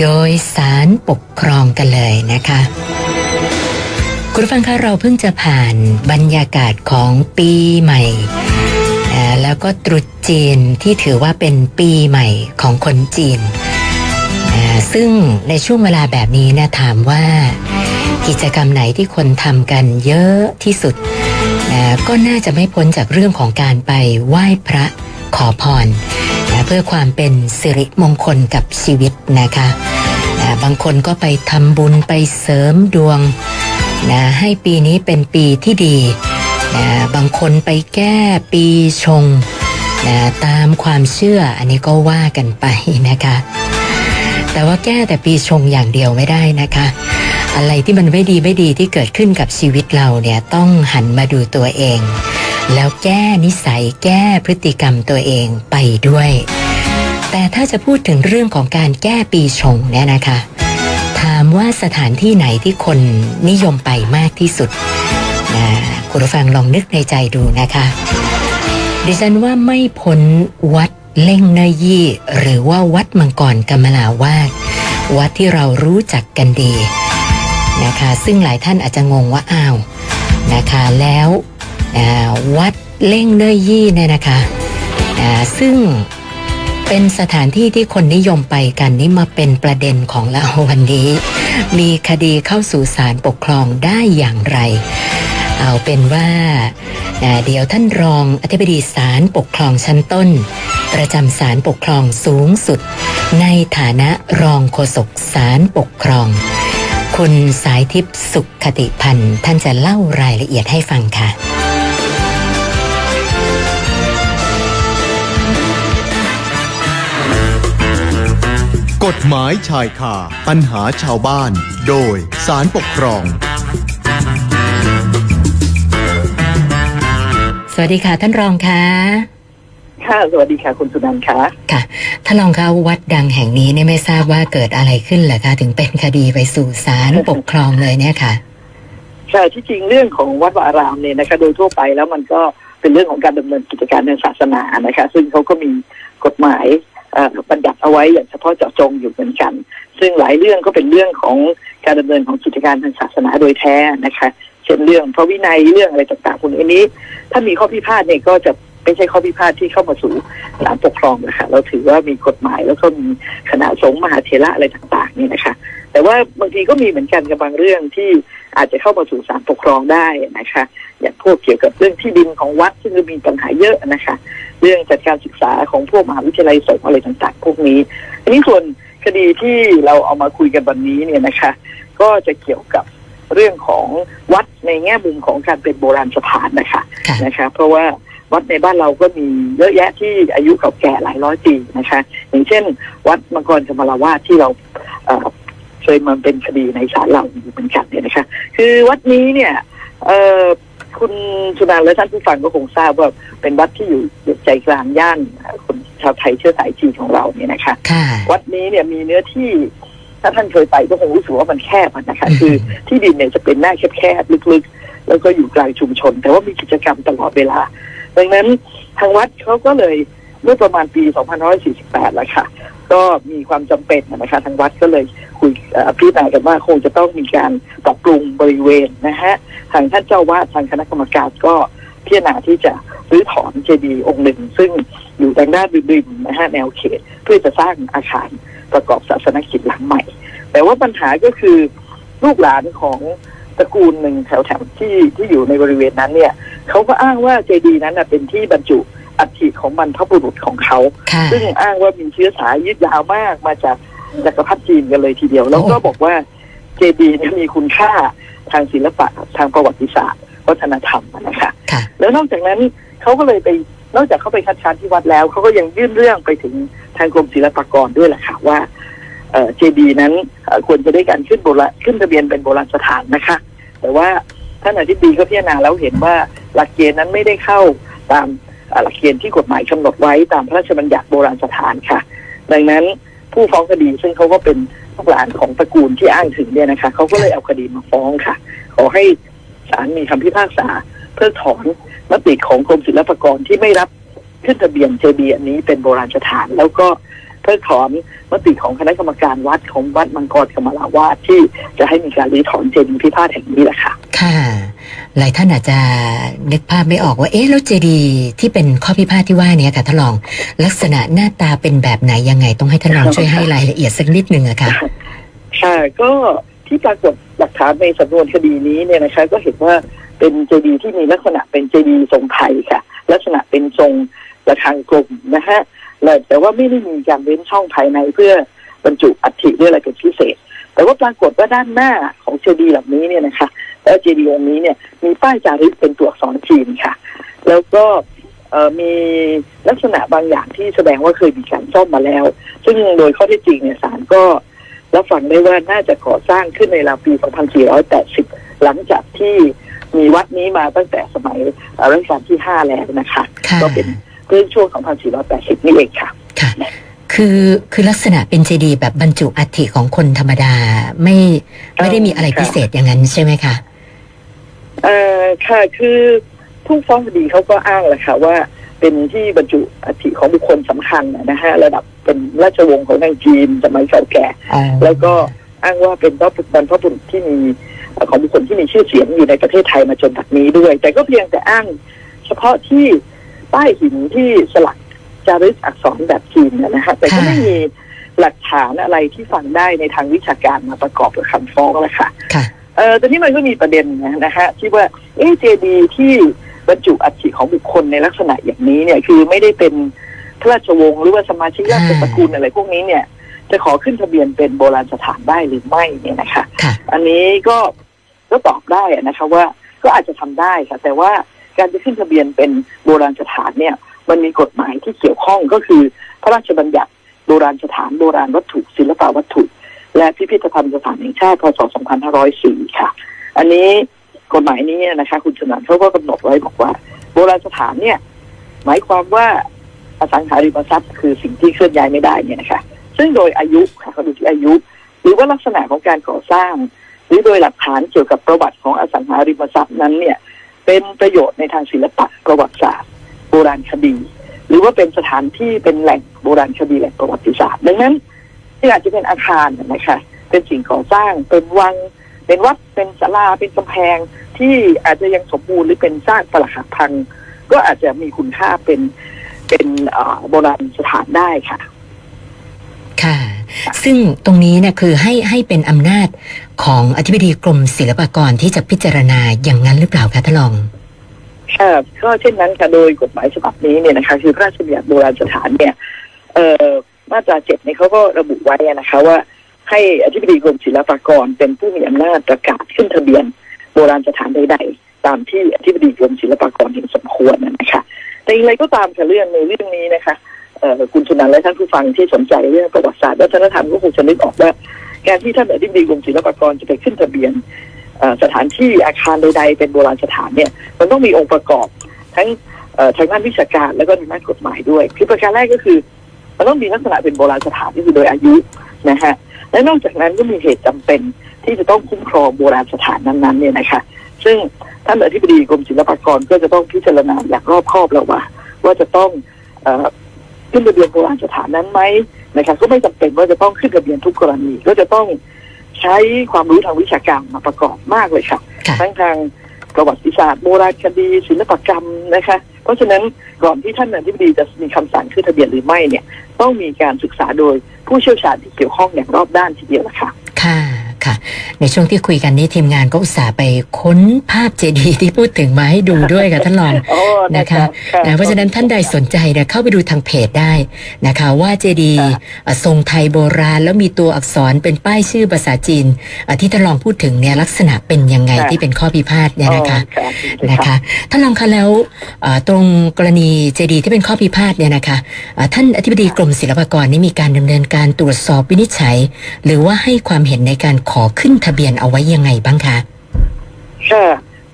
โดยสารปกครองกันเลยนะคะคุณฟังคะเราเพิ่งจะผ่านบรรยากาศของปีใหม่ แล้วก็ตรุษจีนที่ถือว่าเป็นปีใหม่ของคนจีน ซึ่งในช่วงเวลาแบบนี้นะถามว่า กิจกรรมไหนที่คนทำกันเยอะที่สุด ก็น่าจะไม่พ้นจากเรื่องของการไปไหว้พระขอพร เพื่อความเป็นสิริมงคลกับชีวิตนะคะบางคนก็ไปทำบุญไปเสริมดวงนะให้ปีนี้เป็นปีที่ดีนะบางคนไปแก้ปีชงนะตามความเชื่ออันนี้ก็ว่ากันไปนะคะ แต่ว่าแก้แต่ปีชงอย่างเดียวไม่ได้นะคะ อะไรที่มันไม่ดีไม่ดีที่เกิดขึ้นกับชีวิตเราเนี่ยต้องหันมาดูตัวเอง แล้วแก้นิสัยแก้พฤติกรรมตัวเองไปด้วย แต่ถ้าจะพูดถึงเรื่องของการแก้ปีชงเนี่ยนะคะ ถามว่าสถานที่ไหนที่คนนิยมไปมากที่สุดนะคุณผู้ฟังลองนึกในใจดูนะคะ ดิฉันว่าไม่พ้นวัดเล่งเนยี่ หรือว่าวัดมังกรกำมลาวาดวัดที่เรารู้จักกันดีนะคะ ซึ่งหลายท่านอาจจะงงว่าอ้าวนะคะแล้ววัดเล่งเนยยี่เนี่ยนะคะซึ่ง เป็นสถานที่ที่คนนิยมไปกันนี่มาเป็นประเด็นของเราวันนี้ มีคดีเข้าสู่ศาลปกครองได้อย่างไร เอาเป็นว่าเดี๋ยวท่านรองอธิบดีศาลปกครองชั้นต้น ประจำศาลปกครองสูงสุด ในฐานะรองโฆษกศาลปกครอง คุณสายทิพย์สุขคติพันธ์ท่านจะเล่ารายละเอียดให้ฟังค่ะ กฎหมายชายคาปัญหาชาวบ้าน โดยสารปกครอง สวัสดีค่ะท่านรองค่ะค่ะสวัสดีค่ะคุณสุนันท์ค่ะค่ะท่านรองคะวัดดังแห่งนี้เนี่ยไม่ทราบว่าเกิดอะไรขึ้นเหรอคะถึงเป็นคดีไปสู่ศาลปกครองเลยเนี่ยค่ะใช่ที่จริงเรื่องของวัดวาอารามเนี่ยนะคะ โดยทั่วไปแล้วมันก็เป็นเรื่องของการดำเนินกิจการในศาสนานะคะ ซึ่งเขาก็มีกฎหมาย บัญญัติเอาไว้อย่างเฉพาะเจาะจงอยู่เหมือนกัน ซึ่งหลายเรื่องก็เป็นเรื่องของการดำเนินของกิจการทางศาสนาโดยแท้นะคะ เช่นเรื่องพระวินัยเรื่องอะไรต่างๆพวกนี้ ถ้ามีข้อพิพาทเนี่ยก็จะไม่ใช่ข้อพิพาทที่เข้ามาสู่ศาลปกครองนะคะเราถือว่ามีกฎหมายแล้วก็มีคณะสงฆ์มหาเถระอะไรต่างๆนี่นะคะ แต่ว่าบางทีก็มีเหมือนกันกับบางเรื่องที่อาจจะเข้ามาสู่ศาลปกครองได้นะคะ อย่างพวกเกี่ยวกับเรื่องที่ดินของวัดซึ่งมีปัญหาเยอะนะคะ เรื่องจัดการศึกษาของพวกมหาวิทยาลัยสงฆ์อะไรต่างๆ พวกนี้อันนี้ส่วนคดีที่เราเอามาคุยกันวันนี้เนี่ยนะคะ ก็จะเกี่ยวกับเรื่องของวัดในแง่มุมของการเป็นโบราณสถานนะคะนะคะ เพราะว่าวัดในบ้านเราก็มีเยอะแยะที่อายุเก่าแก่หลายร้อยปีนะคะ อย่างเช่น วัดมังกรธรรมราวาสที่เราเคยมาเป็นคดีในศาลเราอยู่เหมือนกันเนี่ยนะคะ คือวัดนี้เนี่ย เคุณสุนันและท่านผู้ฟังก็คงทราบว่าเป็นวัดที่อยู่ใจกลางย่านคนชาวไทยเชื้อสายจีนของเราเนี่ยนะคะ วัดนี้เนี่ยมีเนื้อที่ถ้าท่านเคยไปก็คงรู้สึกว่ามันแคบนะคะ คือที่ดินเนี่ยจะเป็นหน้าแคบๆลึกๆ แล้วก็อยู่กลางชุมชน แต่ว่ามีกิจกรรมตลอดเวลา ดังนั้นทางวัดเขาก็เลยเมื่อประมาณปี 2548 แล้วค่ะ ก็มีความจำเป็นนะคะทางวัดก็เลยคุยพิจารณากันว่าคงจะต้องมีการปรับปรุงบริเวณนะฮะทางท่านเจ้าวาดทางคณะกรรมการก็พิจารณาที่จะรื้อถอนเจดีย์องค์หนึ่ง ซึ่งอยู่ทางด้านริมนะฮะแนวเขต เพื่อจะสร้างอาคารประกอบศาสนกิจหลังใหม่ แต่ว่าปัญหาก็คือลูกหลานของตระกูลหนึ่งแถวๆที่ที่อยู่ในบริเวณนั้นเนี่ยเขาก็อ้างว่าเจดีย์นั้นเป็นที่บรรจุ อัฐิของบรรพบุรุษของเขา ซึ่งอ้างว่ามีเชื้อสายยืดยาวมากมาจากจักรพรรดิจีนกันเลยทีเดียว แล้วก็บอกว่าเจดีย์มีคุณค่าทางศิลปะทางประวัติศาสตร์ วัฒนธรรมนะคะแล้วนอกจากนั้นเขาก็เลยไปนอกจากเขาไปคัดค้านที่วัดแล้วเขาก็ยังยื่นเรื่องไปถึงทางกรมศิลปากรด้วยแหละค่ะว่าเจดีนั้นควรจะได้การขึ้นโบราณขึ้นทะเบียนเป็นโบราณสถานนะคะ แต่ว่าท่านอธิบดีก็พิจารณาแล้วเห็นว่าหลักเกณฑ์นั้นไม่ได้เข้าตาม หลักเกณฑ์ที่กฎหมายกำหนดไว้ตามพระราชบัญญัติโบราณสถานค่ะ ดังนั้นผู้ฟ้องคดีซึ่งเขาก็เป็นลูกหลานของตระกูลที่อ้างถึงเนี่ยนะคะเขาก็เลยเอาคดีมาฟ้องค่ะ ขอให้ศาลมีคำพิพากษา เพื่อถอนมติของกรมศิลปากรที่ไม่รับขึ้นทะเบียนเจดีอันนี้เป็นโบราณสถาน แล้วก็เพิกถอนมติของคณะกรรมการวัดของวัดมังกรกรรมลาวาสที่จะให้มีการรื้อถอนเจดีย์พิพาทแห่งนี้แหละค่ะค่ะ หลายท่านอาจจะนึกภาพไม่ออกว่าเอ๊ะแล้วเจดีที่เป็นข้อพิพาทที่ว่าเนี้ค่ะท่านรอง ลักษณะหน้าตาเป็นแบบไหนยังไงต้องให้ท่านรองช่วยให้รายละเอียดสักนิดหนึ่งอะค่ะค่ะก็ที่ปรากฏหลักฐานในสำนวนคดีนี้เนี่ยนะคะ ก็เห็นว่าเป็นเจดีที่มีลักษณะเป็นเจดีทรงไทยค่ะ ลักษณะเป็นทรงระฆังกลมนะฮะแต่ว่าไม่ได้มีการเว้นช่องภายในเพื่อบรรจุอัฐิด้วยอะไรเป็นพิเศษ แต่ว่าปรากฏว่าด้านหน้าของเจดีเหล่านี้เนี่ยนะคะ แล้วเจดีย์องค์นี้เนี่ยมีป้ายจารึกเป็นตัวอักษรจีนค่ะ แล้วก็เอ่อมีลักษณะบางอย่างที่แสดงว่าเคยมีการซ่อมมาแล้ว ซึ่งโดยข้อเท็จจริงเนี่ยศาลก็รับฟังได้ว่าน่าจะก่อสร้างขึ้นในราวปี 2480 หลังจากที่มีวัดนี้มาตั้งแต่สมัยเอ่อรัชกาลที่ 5 แล้วนะคะค่ะก็เป็นเรื่องช่วง 2480 นี่เองค่ะค่ะ คือคือลักษณะเป็นเจดีย์แบบบรรจุอัฐิของคนธรรมดาไม่ไม่ได้มีอะไรพิเศษอย่างนั้นใช่ไหมคะ เอ่อค่ะคือผู้ฟ้องคดีเขาก็อ้างแหละค่ะว่าเป็นที่บรรจุอัฐิของบุคคลสำคัญนะฮะระดับเป็นราชวงศ์ของทางจีนสมัยเก่าแก่อ๋อแล้วก็อ้างว่าเป็นพระบรรพบุรุษที่มีเอ่อของบุคคลที่มีชื่อเสียงอยู่ในประเทศไทยมาจนบัดนี้ด้วย แต่ก็เพียงแต่อ้าง เฉพาะที่ป้ายหินที่สลักจารึกอักษรแบบจีนนะนะฮะแต่ก็ไม่มีหลักฐานอะไรที่ฟังได้ในทางวิชาการมาประกอบกับคำฟ้องเลยค่ะค่ะ เออตอนนี้มันก็มีประเด็นนะนะฮะที่ว่าเอเจดีที่บรรจุอัฐิของบุคคลในลักษณะอย่างนี้เนี่ยคือไม่ได้เป็นพระราชวงศ์หรือว่าสมาชิกราชตระกูลอะไรพวกนี้เนี่ย จะขอขึ้นทะเบียนเป็นโบราณสถานได้หรือไม่เนี่ยนะคะค่ะอันนี้ก็ก็ตอบได้อะนะคะว่าก็อาจจะทำได้ค่ะแต่ว่าการจะขึ้นทะเบียนเป็นโบราณสถานเนี่ย มันมีกฎหมายที่เกี่ยวข้องก็คือ พระราชบัญญัติโบราณสถานโบราณวัตถุศิลปวัตถุ และพิพิธภัณฑ์สถานแห่งชาติพศ 2504 ค่ะ อันนี้กฎหมายนี้นะคะ คุณชนันเขาก็กำหนดไว้บอกว่า โบราณสถานเนี่ย หมายความว่าอสังหาริมทรัพย์คือสิ่งที่เคลื่อนย้ายไม่ได้เนี่ยนะคะ ซึ่งโดยอายุค่ะเขาดูที่อายุ หรือว่าลักษณะของการก่อสร้าง หรือโดยหลักฐานเกี่ยวกับประวัติของอสังหาริมทรัพย์นั้นเนี่ย เป็นประโยชน์ในทางศิลปะประวัติศาสตร์ โบราณคดี หรือว่าเป็นสถานที่เป็นแหล่งโบราณคดีแหล่งประวัติศาสตร์ ดังนั้น ที่อาจจะเป็นอาคารนะคะเป็นสิ่งก่อสร้างเป็นวัง เป็นวัดเป็นศาลาเป็นกำแพงที่อาจจะยังสมบูรณ์หรือเป็นซากปรักหักพัง ก็อาจจะมีคุณค่าเป็นเป็นเอ่อโบราณสถานได้ค่ะ ค่ะ ซึ่งตรงนี้เนี่ยคือให้ให้เป็นอำนาจของอธิบดีกรมศิลปากรที่จะพิจารณาอย่างนั้นหรือเปล่าคะท่านรองค่ะก็เช่นนั้นค่ะโดยกฎหมายฉบับนี้เนี่ยนะคะ คือพระราชบัญญัติโบราณสถานเนี่ยเอ่อ มาตราเจ็ดเนี่ยเขาก็ระบุไว้นะคะว่าให้อธิบดีกรมศิลปากรเป็นผู้มีอำนาจประกาศขึ้นทะเบียน โบราณสถานใดๆ ตามที่อธิบดีกรมศิลปากรเห็นสมควรนะคะแต่อย่างไรก็ตามค่ะเรื่องในเรื่องนี้นะคะคุณชนันและท่านผู้ฟังที่สนใจเรื่องประวัติศาสตร์วัฒนธรรมก็คงจะนึกออกว่าการที่ท่านอธิบดีกรมศิลปากรจะไปขึ้นทะเบียนสถานที่อาคารใด ๆ เป็นโบราณสถานเนี่ยมันต้องมีองค์ประกอบทั้งทางด้านวิชาการแล้วก็ทางด้านกฎหมายด้วยคือประการแรกก็คือ มันต้องมีลักษณะเป็นโบราณสถานที่คือโดยอายุนะฮะและนอกจากนั้นก็มีเหตุจำเป็นที่จะต้องคุ้มครองโบราณสถานนั้นๆเนี่ยนะคะซึ่งท่านอธิบดีกรมศิลปากรก็จะต้องพิจารณาอย่างรอบคอบแล้วว่า ว่าจะต้องเอ่อขึ้นทะเบียนโบราณสถานนั้นไหมนะคะก็ไม่จำเป็นว่าจะต้องขึ้นทะเบียนทุกกรณี ก็จะต้องใช้ความรู้ทางวิชาการมาประกอบมากเลยค่ะค่ะทั้งทางประวัติศาสตร์โบราณคดีศิลปกรรมนะคะ เพราะฉะนั้นก่อนที่ท่านอธิบดีจะมีคำสั่งขึ้นทะเบียนหรือไม่เนี่ยต้องมีการศึกษาโดยผู้เชี่ยวชาญที่เกี่ยวข้องอย่างรอบด้านทีเดียวนะคะค่ะค่ะ ในช่วงที่คุยกันนี้ทีมงานก็อุตส่าห์ไปค้นภาพเจดีย์ที่พูดถึงมาให้ดูด้วยค่ะท่านรองโอ้นะคะค่ะนะเพราะฉะนั้นท่านใดสนใจเนี่ยเข้าไปดูทางเพจได้นะคะ ว่าเจดีย์ค่ะอะทรงไทยโบราณ แล้วมีตัวอักษรเป็นป้ายชื่อภาษาจีนอะที่ท่านรองพูดถึงเนี่ยลักษณะเป็นยังไงที่เป็นข้อพิพาทเนี่ยนะคะอ๋อค่ะนะคะท่านรองคะแล้วเอ่อตรงกรณีเจดีย์ที่เป็นข้อพิพาทเนี่ยนะคะเอ่อท่านอธิบดีกรมศิลปากรนี่มีการดำเนินการตรวจสอบวินิจฉัย หรือว่าให้ความเห็นในการขอขึ้นทะเบียนเอาไว้ยังไงบ้างคะค่ะ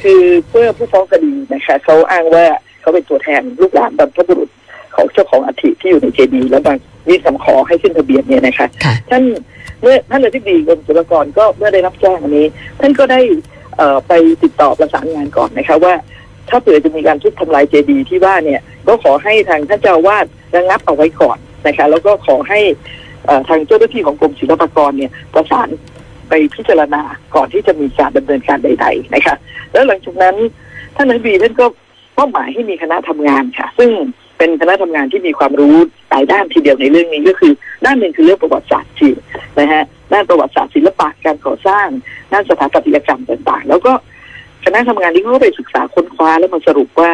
คือเพื่อผู้ฟ้องคดีนะคะเขาอ้างว่าเขาเป็นตัวแทนลูกหลานบรรพบุรุษของเจ้าของอัฐิที่อยู่ในเจดีย์แล้วบางยื่นคำขอให้ขึ้นทะเบียนเนี่ยนะคะค่ะท่านเมื่อท่านอธิบดีกรมศิลปากรก็เมื่อได้รับแจ้งอันนี้ ท่านก็ได้เอ่อไปติดต่อประสานงานก่อนนะคะว่า ถ้าเผื่อจะมีการทุบทำลายเจดีย์ที่ว่าเนี่ยก็ขอให้ทางท่านเจ้าอาวาดระงับเอาไว้ก่อนนะคะ แล้วก็ขอให้ทางเจ้าหน้าที่ของกรมศิลปากรเนี่ยประสาน ไปพิจารณาก่อนที่จะมีการดำเนินการใด ๆ นะคะ แล้วหลังจากนั้นท่านนายบีท่านก็มอบหมายให้มีคณะทำงานค่ะ ซึ่งเป็นคณะทำงานที่มีความรู้หลายด้านทีเดียวในเรื่องนี้ก็คือ ด้านหนึ่งคือเรื่องประวัติศาสตร์จีนนะฮะด้านประวัติศาสตร์ศิลปะการก่อสร้างด้านสถาปัตยกรรมต่างๆ แล้วก็คณะทำงานที่เขาไปศึกษาค้นคว้าแล้วมาสรุปว่า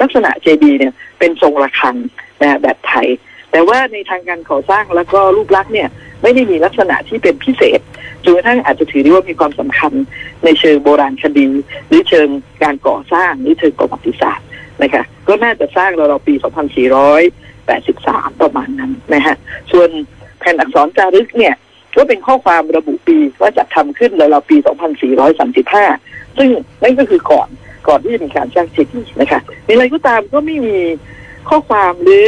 ลักษณะเจดีย์เนี่ยเป็นทรงระฆังนะแบบไทย แต่ว่าในทางการก่อสร้างแล้วก็รูปลักษณ์เนี่ยไม่ได้มีลักษณะที่เป็นพิเศษ จนกระทั่งอาจจะถือได้ว่ามีความสำคัญในเชิงโบราณคดี หรือเชิงการก่อสร้างหรือเชิงประวัติศาสตร์นะคะก็น่าจะสร้างเราเราปี 2483 ประมาณนั้นนะฮะส่วนแผ่นอักษรจารึกเนี่ยก็เป็นข้อความระบุปีว่าจะทำขึ้นราเราปี 2435 ซึ่งนั่นก็คือก่อนก่อนที่จะมีการสร้างเจดีย์นะคะในอะไรก็ตามก็ไม่มีข้อความหรือ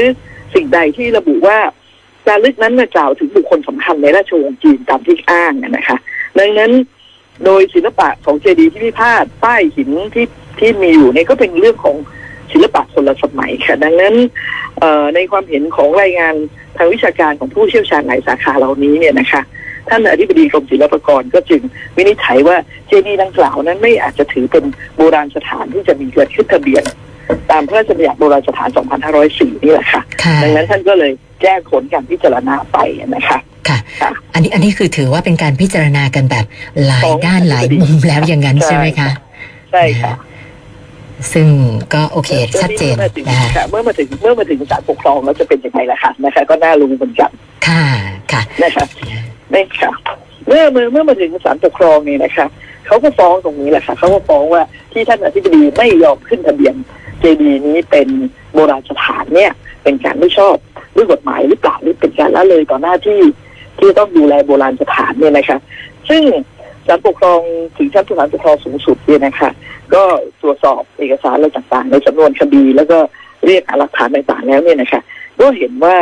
สิ่งใดที่ระบุว่า จารึกนั้นกล่าวถึงบุคคลสำคัญในราชวงศ์จีนตามที่อ้างนะคะดังนั้นโดยศิลปะของเจดีย์ที่พิพาทป้ายหินที่ที่มีอยู่เนี่ยก็เป็นเรื่องของศิลปะคนละสมัยค่ะ ดังนั้นในความเห็นของรายงานทางวิชาการของผู้เชี่ยวชาญหลายสาขาเหล่านี้เนี่ยนะคะ ท่านอธิบดีกรมศิลปากรก็จึงวินิจฉัยว่าเจดีย์ดังกล่าวนั้นไม่อาจจะถือเป็นโบราณสถานที่จะมีเกิดขึ้นทะเบียน ตามพระราชบัญญัติโบราณสถาน 2504 นี่แหละค่ะ ดังนั้นท่านก็เลย แจ้งผลการพิจารณาไปนะคะค่ะ อันนี้อันนี้คือถือว่าเป็นการพิจารณากันแบบหลายด้านหลายมุมแล้วอย่างนั้นใช่ไหมคะใช่ค่ะ ซึ่งก็โอเคชัดเจนนะคะเมื่อมาถึงเมื่อมาถึงศาลปกครองแล้วจะเป็นยังไงล่ะคะนะคะ ก็น่ารู้เหมือนกันค่ะค่ะนะคะไม่ค่ะ เมื่อเมื่อเมื่อมาถึงศาลปกครองนี่นะคะเขาก็ฟ้องตรงนี้แหละค่ะเขาก็ฟ้องว่าที่ท่านอธิบดีไม่ยอมขึ้นทะเบียนเจดีนี้เป็นโบราณสถานเนี่ย เป็นการไม่ชอบ ด้วยกฎหมายหรือเปล่าหรือเป็นการละเลยต่อหน้าที่ที่ต้องดูแลโบราณสถานเนี่ยนะคะซึ่งศาลปกครองถึงชั้นศาลปกครองสูงสุดเนี่ยนะคะ ก็ตรวจสอบเอกสารอะไรต่างๆ ในจำนวนคดี แล้วก็เรียกหลักฐานต่างๆแล้วเนี่ยนะคะก็เห็นว่า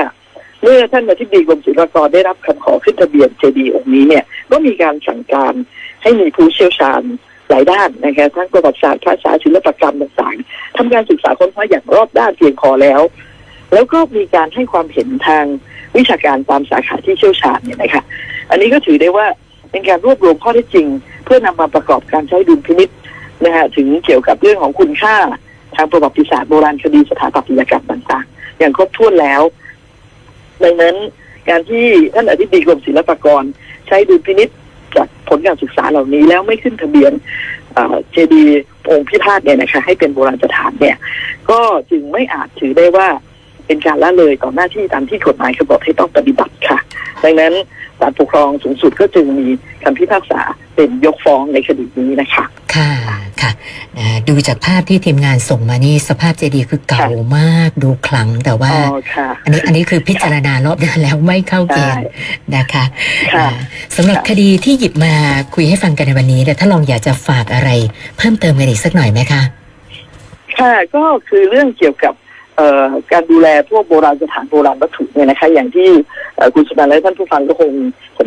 เมื่อท่านอธิบดีกรมศิลปากรได้รับคำขอขึ้นทะเบียนเจดีย์องค์นี้เนี่ยก็มีการสั่งการให้มีผู้เชี่ยวชาญหลายด้านนะคะทั้งประวัติศาสตร์ภาษาศิลปกรรมต่างๆทำการศึกษาค้นคว้าอย่างรอบด้านเพียงพอแล้ว แล้วก็มีการให้ความเห็นทางวิชาการตามสาขาที่เชี่ยวชาญเนี่ยนะคะอันนี้ก็ถือได้ว่าเป็นการรวบรวมข้อเท็จจริง เพื่อนำมาประกอบการใช้ดุลพินิษนะฮะถึงเกี่ยวกับเรื่องของคุณค่าทางประวัติศาสตร์โบราณคดีสถาปัตยกรรมต่าง ๆ อย่างครบถ้วนแล้ว ดังนั้นการที่ท่านอธิบดีกรมศิลปากร ใช้ดุลพินิษจากผลการศึกษาเหล่านี้แล้วไม่ขึ้นทะเบียนเจดีองค์พิพาทเนี่ยนะคะให้เป็นโบราณสถานเนี่ย ก็จึงไม่อาจถือได้ว่า เป็นการละเลยต่อหน้าที่ตามที่กฎหมายกำหนดให้ต้องปฏิบัติค่ะ ดังนั้นศาลปกครองสูงสุดก็จึงมีคำพิพากษาเป็นยกฟ้องในคดีนี้นะคะ ค่ะค่ะดูจากภาพที่ทีมงานส่งมานี่สภาพเจดีย์คือเก่ามากดูคลังแต่ว่าอันนี้อันนี้คือพิจารณารอบด้านแล้วไม่เข้าเกณฑ์นะคะสำหรับคดีที่หยิบมาคุยให้ฟังกันในวันนี้เนี่ยถ้าลองอยากจะฝากอะไร เพิ่มเติมกันอีกสักหน่อยไหมคะค่ะก็คือเรื่องเกี่ยวกับ การดูแลพวกโบราณสถานโบราณวัตถุเนี่ยนะคะ อย่างที่คุณสุนันและท่านผู้ฟังก็คง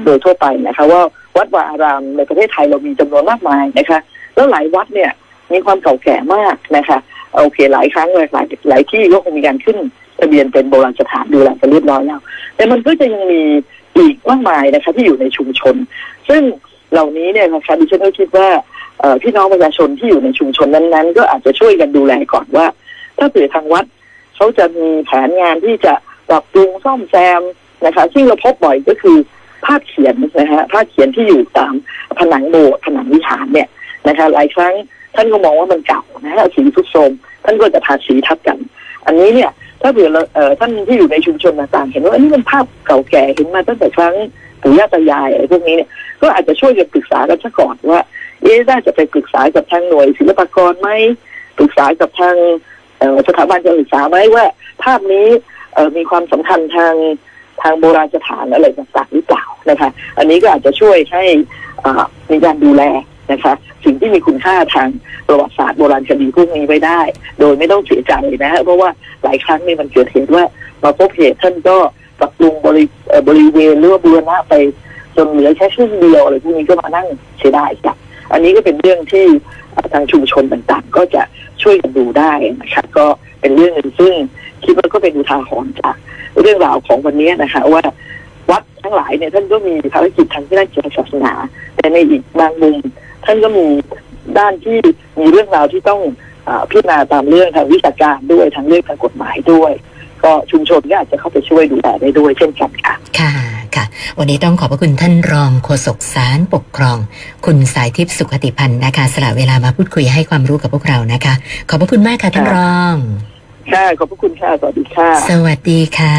โดยทั่วไปนะคะ ว่าวัดวาอารามในประเทศไทยเรามีจำนวนมากมายนะคะ แล้วหลายวัดเนี่ยมีความเก่าแก่มากนะคะโอเคหลายครั้งเลยหลายหลายที่ก็คงมีการขึ้นทะเบียนเป็นโบราณสถานดูแลกันเรียบร้อยแล้ว แต่มันก็จะยังมีอีกมากมายนะคะ ที่อยู่ในชุมชน ซึ่งเหล่านี้เนี่ยนะคะดิฉันก็คิดว่าพี่น้องประชาชนที่อยู่ในชุมชนนั้น ๆ ก็อาจจะช่วยกันดูแลก่อนว่า ถ้าเผื่อทางวัด เขาจะมีแผนงานที่จะปรับปรุงซ่อมแซมนะคะ ซึ่งเราพบบ่อยก็คือภาพเขียนนะฮะภาพเขียนที่อยู่ตามผนังโบสถ์ผนังวิหารเนี่ยนะคะ หลายครั้งท่านก็มองว่ามันเก่านะฮะสีทุกโทมท่านก็จะทาสีทับกัน อันนี้เนี่ย ถ้าเผื่อเอ่อท่านที่อยู่ในชุมชนต่างๆ เห็นว่าอันนี้มันภาพเก่าแก่เห็นมาตั้งแต่ครั้งปู่ย่าตายายอะไรพวกนี้เนี่ยก็อาจจะช่วยกันปรึกษากันซะก่อนว่าเอ๊ะน่าจะไปปรึกษากับทางหน่วยศิลปากรไหมปรึกษากับทาง สถาบันการศึกษาไหมว่า ภาพนี้มีความสำคัญทางทางโบราณสถานอะไรต่างๆหรือเปล่านะคะ อันนี้ก็อาจจะช่วยให้มีการดูแลนะคะ สิ่งที่มีคุณค่าทางประวัติศาสตร์โบราณคดีพวกนี้ไว้ได้ โดยไม่ต้องเสียใจนะฮะเพราะว่าหลายครั้งนี่มันเกิดเหตุว่ามาพบเหตุท่านก็ปรับปรุงบริบริเวณหรือว่าบูรณะไปจนเหลือแค่ช่วงเดียวอะไรพวกนี้ก็มานั่งเสียดายจ้ะอันนี้ก็เป็นเรื่องที่ทางชุมชนต่างๆ ก็จะ ช่วยกันดูได้นะคะก็เป็นเรื่องหนึ่งซึ่งคิดว่าก็เป็นอุทาหรณ์จากเรื่องราวของวันนี้นะคะ ว่าวัดทั้งหลายเนี่ยท่านก็มีภารกิจทางด้านเกี่ยวกับศาสนา แต่ในอีกบางมุมท่านก็มีด้านที่มีเรื่องราวที่ต้องอพิจารณาตามเรื่องทางวิชาการด้วยทางเรื่องทางกฎหมายด้วย ก็ชุมชนก็อาจจะเข้าไปช่วยดูแลได้ด้วยเช่นกันค่ะค่ะ วันนี้ต้องขอบพระคุณท่านรองโฆษกสารปกครอง คุณสายทิพย์สุขติพันธ์นะคะสละเวลามาพูดคุยให้ความรู้กับพวกเรานะคะ ขอบพระคุณมากค่ะท่านรองค่ะขอบพระคุณค่ะสวัสดีค่ะ สวัสดีค่ะ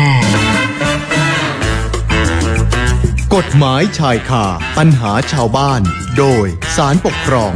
กฎหมายชายคาปัญหาชาวบ้าน โดยสารปกครอง